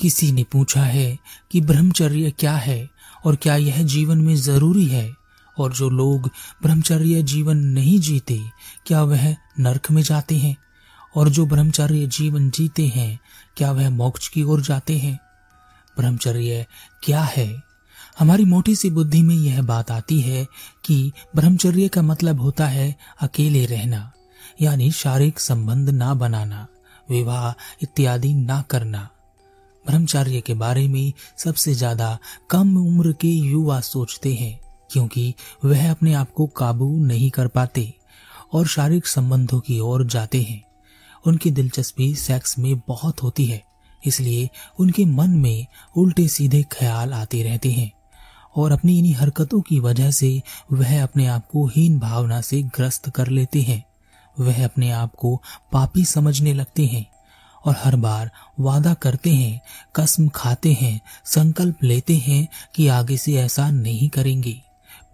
किसी ने पूछा है कि ब्रह्मचर्य क्या है और क्या यह जीवन में ज़रूरी है? और जो लोग ब्रह्मचर्य जीवन नहीं जीते, क्या वह नरक में जाते हैं? और जो ब्रह्मचर्य जीवन जीते हैं, क्या वह मोक्ष की ओर जाते हैं? ब्रह्मचर्य क्या है? हमारी मोटी सी बुद्धि में यह बात आती है कि ब्रह्मचर्य का मतलब होता है अकेले रहना, यानी शारीरिक संबंध ना बनाना, विवाह इत्यादि ना करना। ब्रह्मचर्य के बारे में सबसे ज़्यादा कम उम्र के युवा सोचते हैं, क्योंकि वह अपने आप को काबू नहीं कर पाते और शारीरिक संबंधों की ओर जाते हैं। उनकी दिलचस्पी सेक्स में बहुत होती है, इसलिए उनके मन में उल्टे सीधे ख्याल आते रहते हैं और अपनी इन्हीं हरकतों की वजह से वह अपने आप को हीन भावना से ग्रस्त कर लेते हैं। वह अपने आप को पापी समझने लगते हैं। और हर बार वादा करते हैं, कसम खाते हैं, संकल्प लेते हैं कि आगे से ऐसा नहीं करेंगे।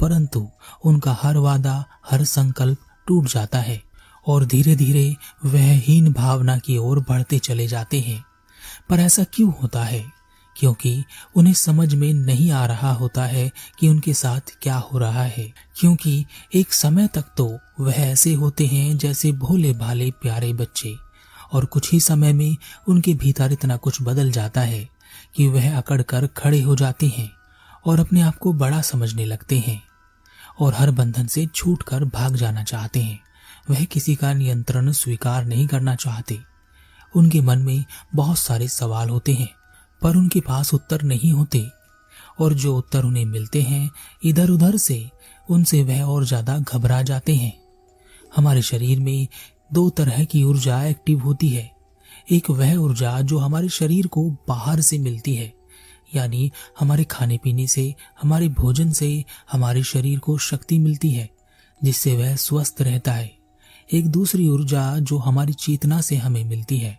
परंतु उनका हर वादा, हर संकल्प टूट जाता है और धीरे धीरे वह हीन भावना की ओर बढ़ते चले जाते हैं। पर ऐसा क्यों होता है? क्योंकि उन्हें समझ में नहीं आ रहा होता है कि उनके साथ क्या हो रहा है। क्योंकि एक समय तक तो वह ऐसे होते हैं जैसे भोले भाले प्यारे बच्चे। और कुछ ही समय में उनके भीतर इतना कुछ बदल जाता है कि वह अकड़ कर खड़े हो जाते हैं और अपने आप को बड़ा समझने लगते हैं और हर बंधन से छूट कर भाग जाना चाहते हैं। वह किसी का नियंत्रण स्वीकार नहीं करना चाहते। उनके मन में बहुत सारे सवाल होते हैं, पर उनके पास उत्तर नहीं होते और जो उत्तर उन्हें मिलते हैं इधर उधर से, उनसे वह और ज़्यादा घबरा जाते हैं। हमारे शरीर में दो तरह की ऊर्जा एक्टिव होती है। एक वह ऊर्जा जो हमारे शरीर को बाहर से मिलती है, यानी हमारे खाने पीने से, हमारे भोजन से, हमारे शरीर को शक्ति मिलती है, जिससे वह स्वस्थ रहता है। एक दूसरी ऊर्जा जो हमारी चेतना से हमें मिलती है।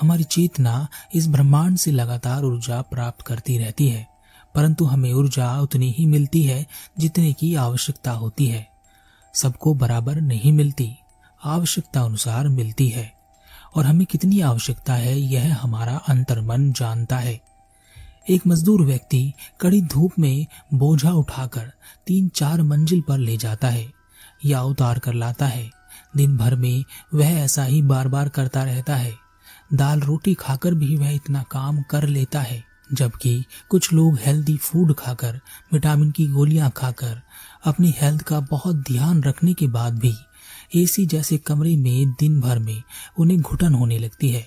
हमारी चेतना इस ब्रह्मांड से लगातार ऊर्जा प्राप्त करती रहती है, परंतु हमें ऊर्जा उतनी ही मिलती है जितने की आवश्यकता होती है। सबको बराबर नहीं मिलती। आवश्यकता अनुसार मिलती है। और हमें कितनी आवश्यकता है, यह हमारा अंतर्मन जानता है। एक मजदूर व्यक्ति कड़ी धूप में बोझा उठाकर तीन चार मंजिल पर ले जाता है या उतार कर लाता है। दिन भर में वह ऐसा ही बार बार करता रहता है। दाल रोटी खाकर भी वह इतना काम कर लेता है, जबकि कुछ लोग हेल्दी फ़ूड खाकर विटामिन की गोलियाँ खाकर, अपनी हेल्थ का बहुत ध्यान रखने के बाद भी एसी जैसे कमरे में दिन भर में उन्हें घुटन होने लगती है।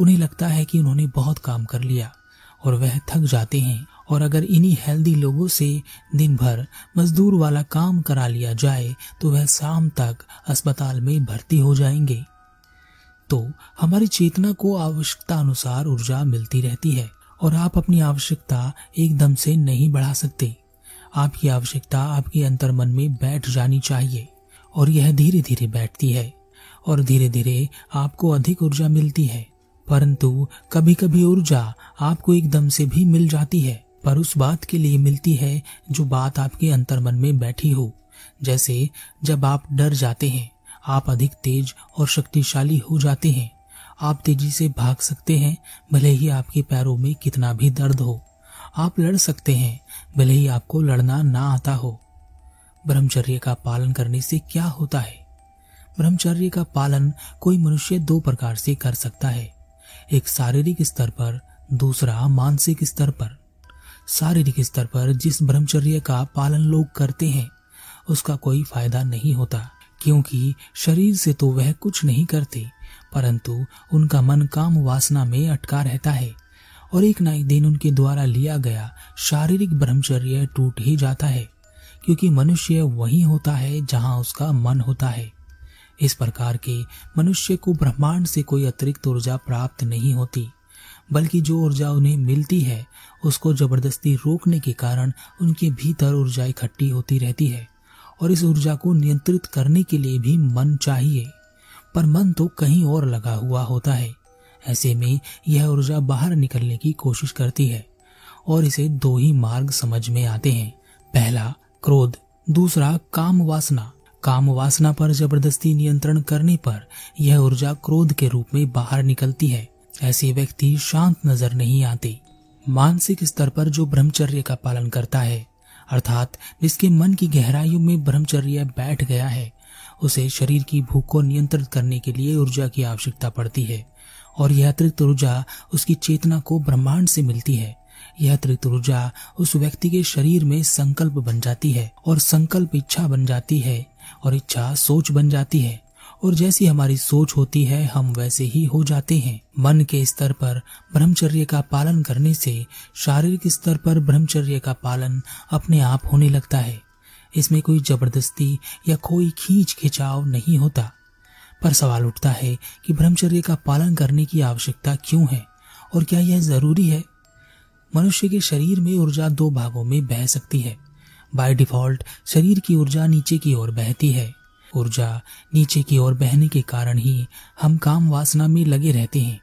उन्हें लगता है कि उन्होंने बहुत काम कर लिया और वह थक जाते हैं। और अगर इन्हीं हेल्दी लोगों से दिन भर मजदूर वाला काम करा लिया जाए तो वह शाम तक अस्पताल में भर्ती हो जाएँगे। तो हमारी चेतना को आवश्यकता अनुसार ऊर्जा मिलती रहती है और आप अपनी आवश्यकता एकदम से नहीं बढ़ा सकते। आपकी आवश्यकता आपके अंतर मन में बैठ जानी चाहिए। और यह धीरे धीरे बैठती है और धीरे धीरे आपको अधिक ऊर्जा मिलती है। परंतु कभी कभी ऊर्जा आपको एकदम से भी मिल जाती है, पर उस बात के लिए मिलती है जो बात आपके अंतर मन में बैठी हो। जैसे जब आप डर जाते हैं, आप अधिक तेज और शक्तिशाली हो जाते हैं। आप तेज़ी से भाग सकते हैं, भले ही आपके पैरों में कितना भी दर्द हो। आप लड़ सकते हैं, भले ही आपको लड़ना ना आता हो। ब्रह्मचर्य का पालन करने से क्या होता है? ब्रह्मचर्य का पालन कोई मनुष्य दो प्रकार से कर सकता है। एक शारीरिक स्तर पर, दूसरा मानसिक स्तर पर। शारीरिक स्तर पर जिस ब्रह्मचर्य का पालन लोग करते हैं, उसका कोई फ़ायदा नहीं होता, क्योंकि शरीर से तो वह कुछ नहीं करते, परंतु उनका मन काम वासना में अटका रहता है, और एक ना एक दिन उनके द्वारा लिया गया शारीरिक ब्रह्मचर्य टूट ही जाता है। क्योंकि मनुष्य वही होता है जहाँ उसका मन होता है। इस प्रकार के मनुष्य को ब्रह्मांड से कोई अतिरिक्त ऊर्जा प्राप्त नहीं होती, बल्कि जो ऊर्जा उन्हें मिलती है, उसको ज़बरदस्ती रोकने के कारण उनके भीतर ऊर्जा इकट्ठी होती रहती है, और इस ऊर्जा को नियंत्रित करने के लिए भी मन चाहिए। पर मन तो कहीं और लगा हुआ होता है। ऐसे में यह ऊर्जा बाहर निकलने की कोशिश करती है, और इसे दो ही मार्ग समझ में आते हैं। पहला क्रोध, दूसरा काम वासना। काम वासना पर ज़बरदस्ती नियंत्रण करने पर यह ऊर्जा क्रोध के रूप में बाहर निकलती है। ऐसे व्यक्ति शांत नज़र नहीं आते। मानसिक स्तर पर जो ब्रह्मचर्य का पालन करता है, अर्थात जिसके मन की गहराइयों में ब्रह्मचर्य बैठ गया है, उसे शरीर की भूख को नियंत्रित करने के लिए ऊर्जा की आवश्यकता पड़ती है, और यह अतिरिक्त ऊर्जा उसकी चेतना को ब्रह्मांड से मिलती है। यह अतिरिक्त ऊर्जा उस व्यक्ति के शरीर में संकल्प बन जाती है और संकल्प इच्छा बन जाती है और इच्छा सोच बन जाती है और जैसी हमारी सोच होती है, हम वैसे ही हो जाते हैं। मन के स्तर पर ब्रह्मचर्य का पालन करने से शारीरिक स्तर पर ब्रह्मचर्य का पालन अपने आप होने लगता है। इसमें कोई ज़बरदस्ती या कोई खींच खिंचाव नहीं होता। पर सवाल उठता है कि ब्रह्मचर्य का पालन करने की आवश्यकता क्यों है और क्या यह ज़रूरी है? मनुष्य के शरीर में ऊर्जा दो भागों में बह सकती है। बाय डिफ़ॉल्ट शरीर की ऊर्जा नीचे की ओर बहती है। ऊर्जा नीचे की ओर बहने के कारण ही हम काम वासना में लगे रहते हैं।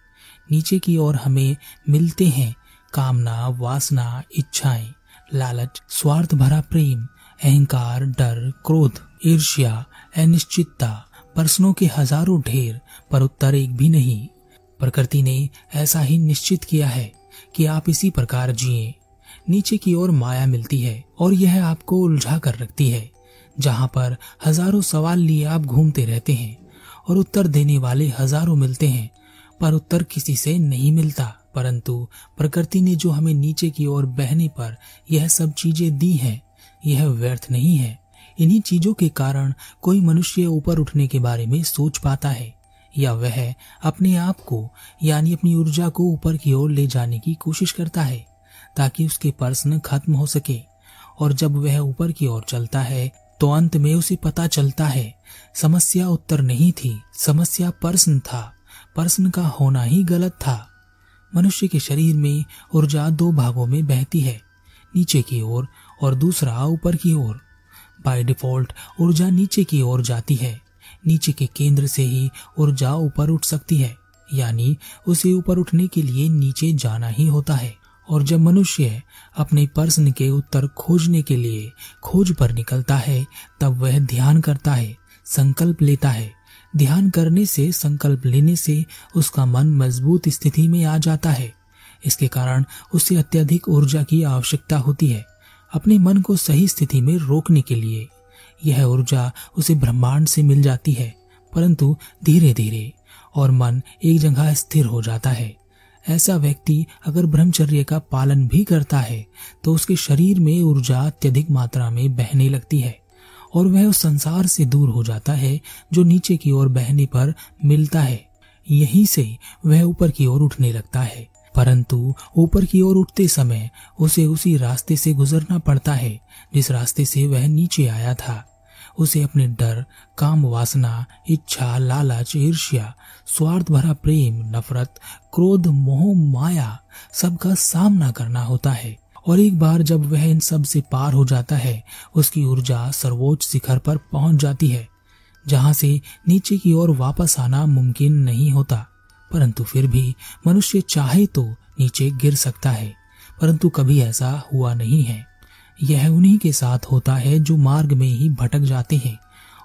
नीचे की ओर हमें मिलते हैं कामना, वासना, इच्छाएँ, लालच, स्वार्थ भरा प्रेम, अहंकार, डर, क्रोध, ईर्ष्या, अनिश्चितता, प्रश्नों के हज़ारों ढेर, पर उत्तर एक भी नहीं। प्रकृति ने ऐसा ही निश्चित किया है। कि आप इसी प्रकार जिए। नीचे की ओर माया मिलती है और यह आपको उलझा कर रखती है, जहाँ पर हज़ारों सवाल लिए आप घूमते रहते हैं और उत्तर देने वाले हज़ारों मिलते हैं, पर उत्तर किसी से नहीं मिलता। परंतु प्रकृति ने जो हमें नीचे की ओर बहने पर यह सब चीज़ें दी हैं, यह व्यर्थ नहीं है। इन्हीं चीज़ों के कारण कोई मनुष्य ऊपर उठने के बारे में सोच पाता है। या वह अपने आप को यानी अपनी ऊर्जा को ऊपर की ओर ले जाने की कोशिश करता है ताकि उसके प्रश्न खत्म हो सके। और जब वह ऊपर की ओर चलता है तो अंत में उसे पता चलता है समस्या उत्तर नहीं थी समस्या प्रश्न था प्रश्न का होना ही गलत था। मनुष्य के शरीर में ऊर्जा दो भागों में बहती है नीचे की ओर और, और दूसरा ऊपर की ओर। बाय डिफ़ॉल्ट ऊर्जा नीचे की ओर जाती है। नीचे के केंद्र से ही ऊर्जा ऊपर उठ सकती है, यानी उसे ऊपर उठने के लिए नीचे जाना ही होता है। और जब मनुष्य अपने प्रश्न के उत्तर खोजने के लिए खोज पर निकलता है, तब वह ध्यान करता है, संकल्प लेता है। ध्यान करने से, संकल्प लेने से उसका मन मज़बूत स्थिति में आ जाता है। इसके कारण उसे अत्यधिक ऊर्जा की आवश्यकता होती है। अपने मन को सही स्थिति में रोकने के लिए यह ऊर्जा उसे ब्रह्मांड से मिल जाती है, परंतु धीरे धीरे और मन एक जगह स्थिर हो जाता है। ऐसा व्यक्ति अगर ब्रह्मचर्य का पालन भी करता है तो उसके शरीर में ऊर्जा अत्यधिक मात्रा में बहने लगती है और वह उस संसार से दूर हो जाता है जो नीचे की ओर बहने पर मिलता है। यहीं से वह ऊपर की ओर उठने लगता है, परंतु ऊपर की ओर उठते समय उसे उसी रास्ते से गुजरना पड़ता है, जिस रास्ते से वह नीचे आया था। उसे अपने डर, काम, वासना, इच्छा, लालच, ईर्ष्या, स्वार्थ भरा प्रेम, नफरत, क्रोध, मोह, माया सबका सामना करना होता है। और एक बार जब वह इन सबसे पार हो जाता है, उसकी ऊर्जा सर्वोच्च शिखर पर पहुँच जाती है, जहाँ से नीचे की ओर वापस आना मुमकिन नहीं होता। परंतु फिर भी मनुष्य चाहे तो नीचे गिर सकता है, परंतु कभी ऐसा हुआ नहीं है। यह उन्हीं के साथ होता है जो मार्ग में ही भटक जाते हैं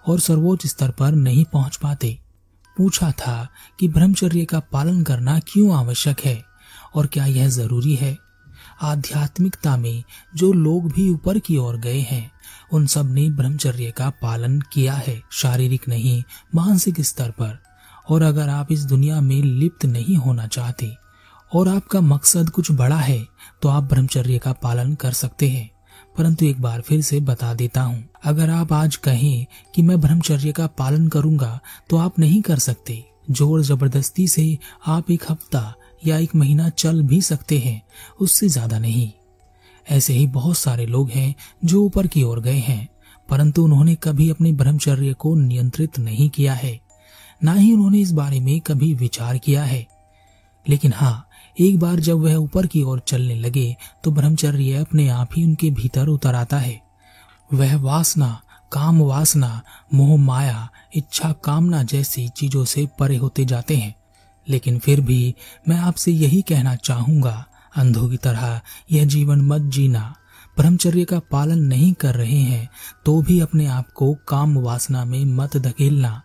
और सर्वोच्च स्तर पर नहीं पहुँच पाते। पूछा था कि ब्रह्मचर्य का पालन करना क्यों आवश्यक है और क्या यह ज़रूरी है? आध्यात्मिकता में जो लोग भी ऊपर की ओर गए हैं, उन सबने ब्रह्मचर्य का पालन किया है, शारीरिक नहीं, मानसिक स्तर पर। और अगर आप इस दुनिया में लिप्त नहीं होना चाहते और आपका मकसद कुछ बड़ा है तो आप ब्रह्मचर्य का पालन कर सकते हैं। परंतु एक बार फिर से बता देता हूँ, अगर आप आज कहें कि मैं ब्रह्मचर्य का पालन करूँगा तो आप नहीं कर सकते। ज़ोर ज़बरदस्ती से आप एक हफ़्ता या एक महीना चल भी सकते हैं, उससे ज़्यादा नहीं। ऐसे ही बहुत सारे लोग हैं जो ऊपर की ओर गए हैं, परंतु उन्होंने कभी अपने ब्रह्मचर्य को नियंत्रित नहीं किया है, ना ही उन्होंने इस बारे में कभी विचार किया है। लेकिन हाँ एक बार जब वह ऊपर की ओर चलने लगे तो ब्रह्मचर्य अपने आप ही उनके भीतर उतर आता है। वह वासना, काम वासना, मोह माया, इच्छा कामना जैसी चीज़ों से परे होते जाते हैं। लेकिन फिर भी मैं आपसे यही कहना चाहूँगा, अंधों की तरह यह जीवन मत जीना। ब्रह्मचर्य का पालन नहीं कर रहे हैं तो भी अपने आप को काम वासना में मत धकेलना।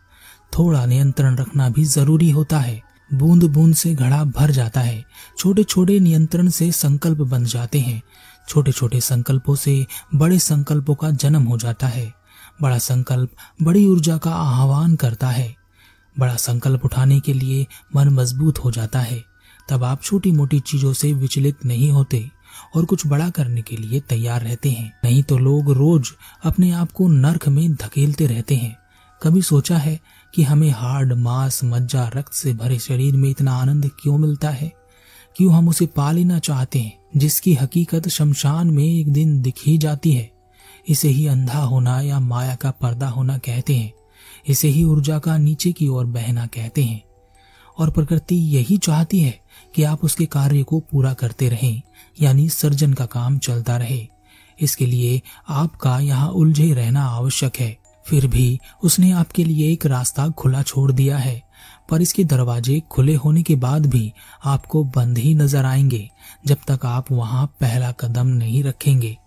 थोड़ा नियंत्रण रखना भी ज़रूरी होता है। बूंद बूंद से घड़ा भर जाता है। छोटे छोटे नियंत्रण से संकल्प बन जाते हैं। छोटे छोटे संकल्पों से बड़े संकल्पों का जन्म हो जाता है। बड़ा संकल्प बड़ी ऊर्जा का आह्वान करता है। बड़ा संकल्प उठाने के लिए मन मज़बूत हो जाता है। तब आप छोटी मोटी चीज़ों से विचलित नहीं होते और कुछ बड़ा करने के लिए तैयार रहते हैं। नहीं तो लोग रोज अपने आप को नर्क में धकेलते रहते हैं। कभी सोचा है कि हमें हार्ड मांस, मज्जा, रक्त से भरे शरीर में इतना आनंद क्यों मिलता है? क्यों हम उसे पा लेना चाहते हैं, जिसकी हकीकत शमशान में एक दिन दिख ही जाती है? इसे ही अंधा होना या माया का पर्दा होना कहते हैं। इसे ही ऊर्जा का नीचे की ओर बहना कहते हैं। और प्रकृति यही चाहती है कि आप उसके कार्य को पूरा करते रहें, यानी सर्जन का काम चलता रहे। इसके लिए आपका यहाँ उलझे रहना आवश्यक है। फिर भी उसने आपके लिए एक रास्ता खुला छोड़ दिया है। पर इसके दरवाजे खुले होने के बाद भी आपको बंद ही नज़र आएँगे, जब तक आप वहाँ पहला कदम नहीं रखेंगे।